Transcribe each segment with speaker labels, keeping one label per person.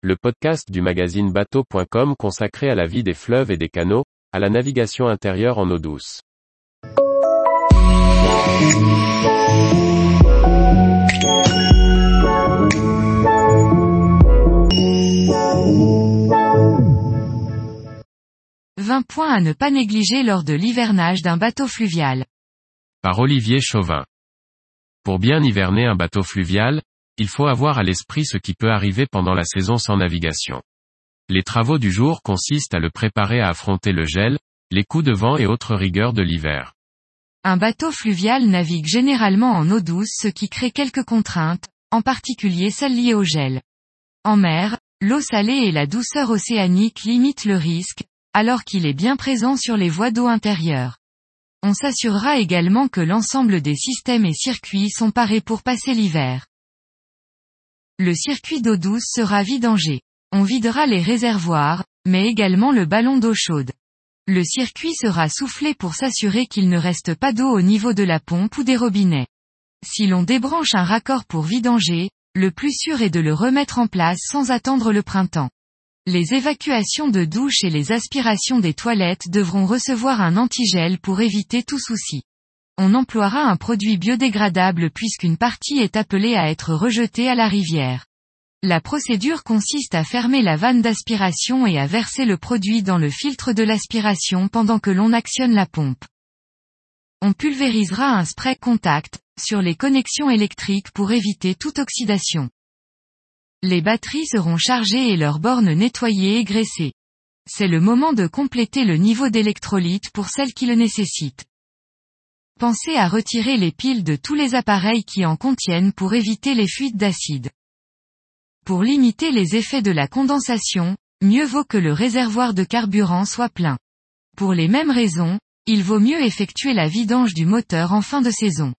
Speaker 1: le podcast du magazine bateau.com consacré à la vie des fleuves et des canaux, à la navigation intérieure en eau douce.
Speaker 2: Vingt points à ne pas négliger lors de l'hivernage d'un bateau fluvial.
Speaker 1: Par Olivier Chauvin. Pour bien hiverner un bateau fluvial, il faut avoir à l'esprit ce qui peut arriver pendant la saison sans navigation. Les travaux du jour consistent à le préparer à affronter le gel, les coups de vent et autres rigueurs de l'hiver.
Speaker 2: Un bateau fluvial navigue généralement en eau douce ce qui crée quelques contraintes, en particulier celles liées au gel. En mer, l'eau salée et la douceur océanique limitent le risque, alors qu'il est bien présent sur les voies d'eau intérieures. On s'assurera également que l'ensemble des systèmes et circuits sont parés pour passer l'hiver. Le circuit d'eau douce sera vidangé. On videra les réservoirs, mais également le ballon d'eau chaude. Le circuit sera soufflé pour s'assurer qu'il ne reste pas d'eau au niveau de la pompe ou des robinets. Si l'on débranche un raccord pour vidanger, le plus sûr est de le remettre en place sans attendre le printemps. Les évacuations de douche et les aspirations des toilettes devront recevoir un antigel pour éviter tout souci. On emploiera un produit biodégradable puisqu'une partie est appelée à être rejetée à la rivière. La procédure consiste à fermer la vanne d'aspiration et à verser le produit dans le filtre de l'aspiration pendant que l'on actionne la pompe. On pulvérisera un spray contact, sur les connexions électriques pour éviter toute oxydation. Les batteries seront chargées et leurs bornes nettoyées et graissées. C'est le moment de compléter le niveau d'électrolyte pour celles qui le nécessitent. Pensez à retirer les piles de tous les appareils qui en contiennent pour éviter les fuites d'acide. Pour limiter les effets de la condensation, mieux vaut que le réservoir de carburant soit plein. Pour les mêmes raisons, il vaut mieux effectuer la vidange du moteur en fin de saison.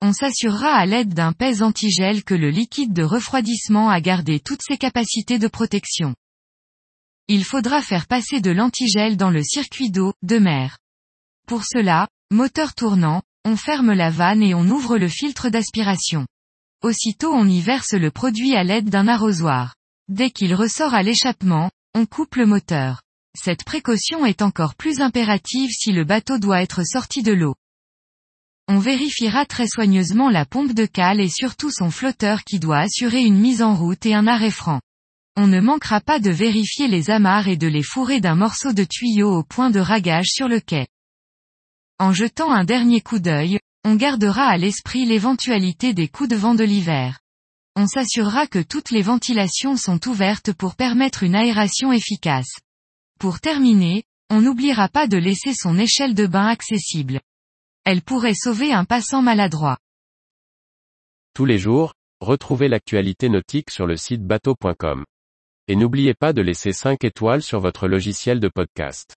Speaker 2: On s'assurera à l'aide d'un pèse antigel que le liquide de refroidissement a gardé toutes ses capacités de protection. Il faudra faire passer de l'antigel dans le circuit d'eau, de mer. Pour cela, moteur tournant, on ferme la vanne et on ouvre le filtre d'aspiration. Aussitôt on y verse le produit à l'aide d'un arrosoir. Dès qu'il ressort à l'échappement, on coupe le moteur. Cette précaution est encore plus impérative si le bateau doit être sorti de l'eau. On vérifiera très soigneusement la pompe de cale et surtout son flotteur qui doit assurer une mise en route et un arrêt franc. On ne manquera pas de vérifier les amarres et de les fourrer d'un morceau de tuyau au point de ragage sur le quai. En jetant un dernier coup d'œil, on gardera à l'esprit l'éventualité des coups de vent de l'hiver. On s'assurera que toutes les ventilations sont ouvertes pour permettre une aération efficace. Pour terminer, on n'oubliera pas de laisser son échelle de bain accessible. Elle pourrait sauver un passant maladroit.
Speaker 1: Tous les jours, retrouvez l'actualité nautique sur le site bateau.com. Et n'oubliez pas de laisser 5 étoiles sur votre logiciel de podcast.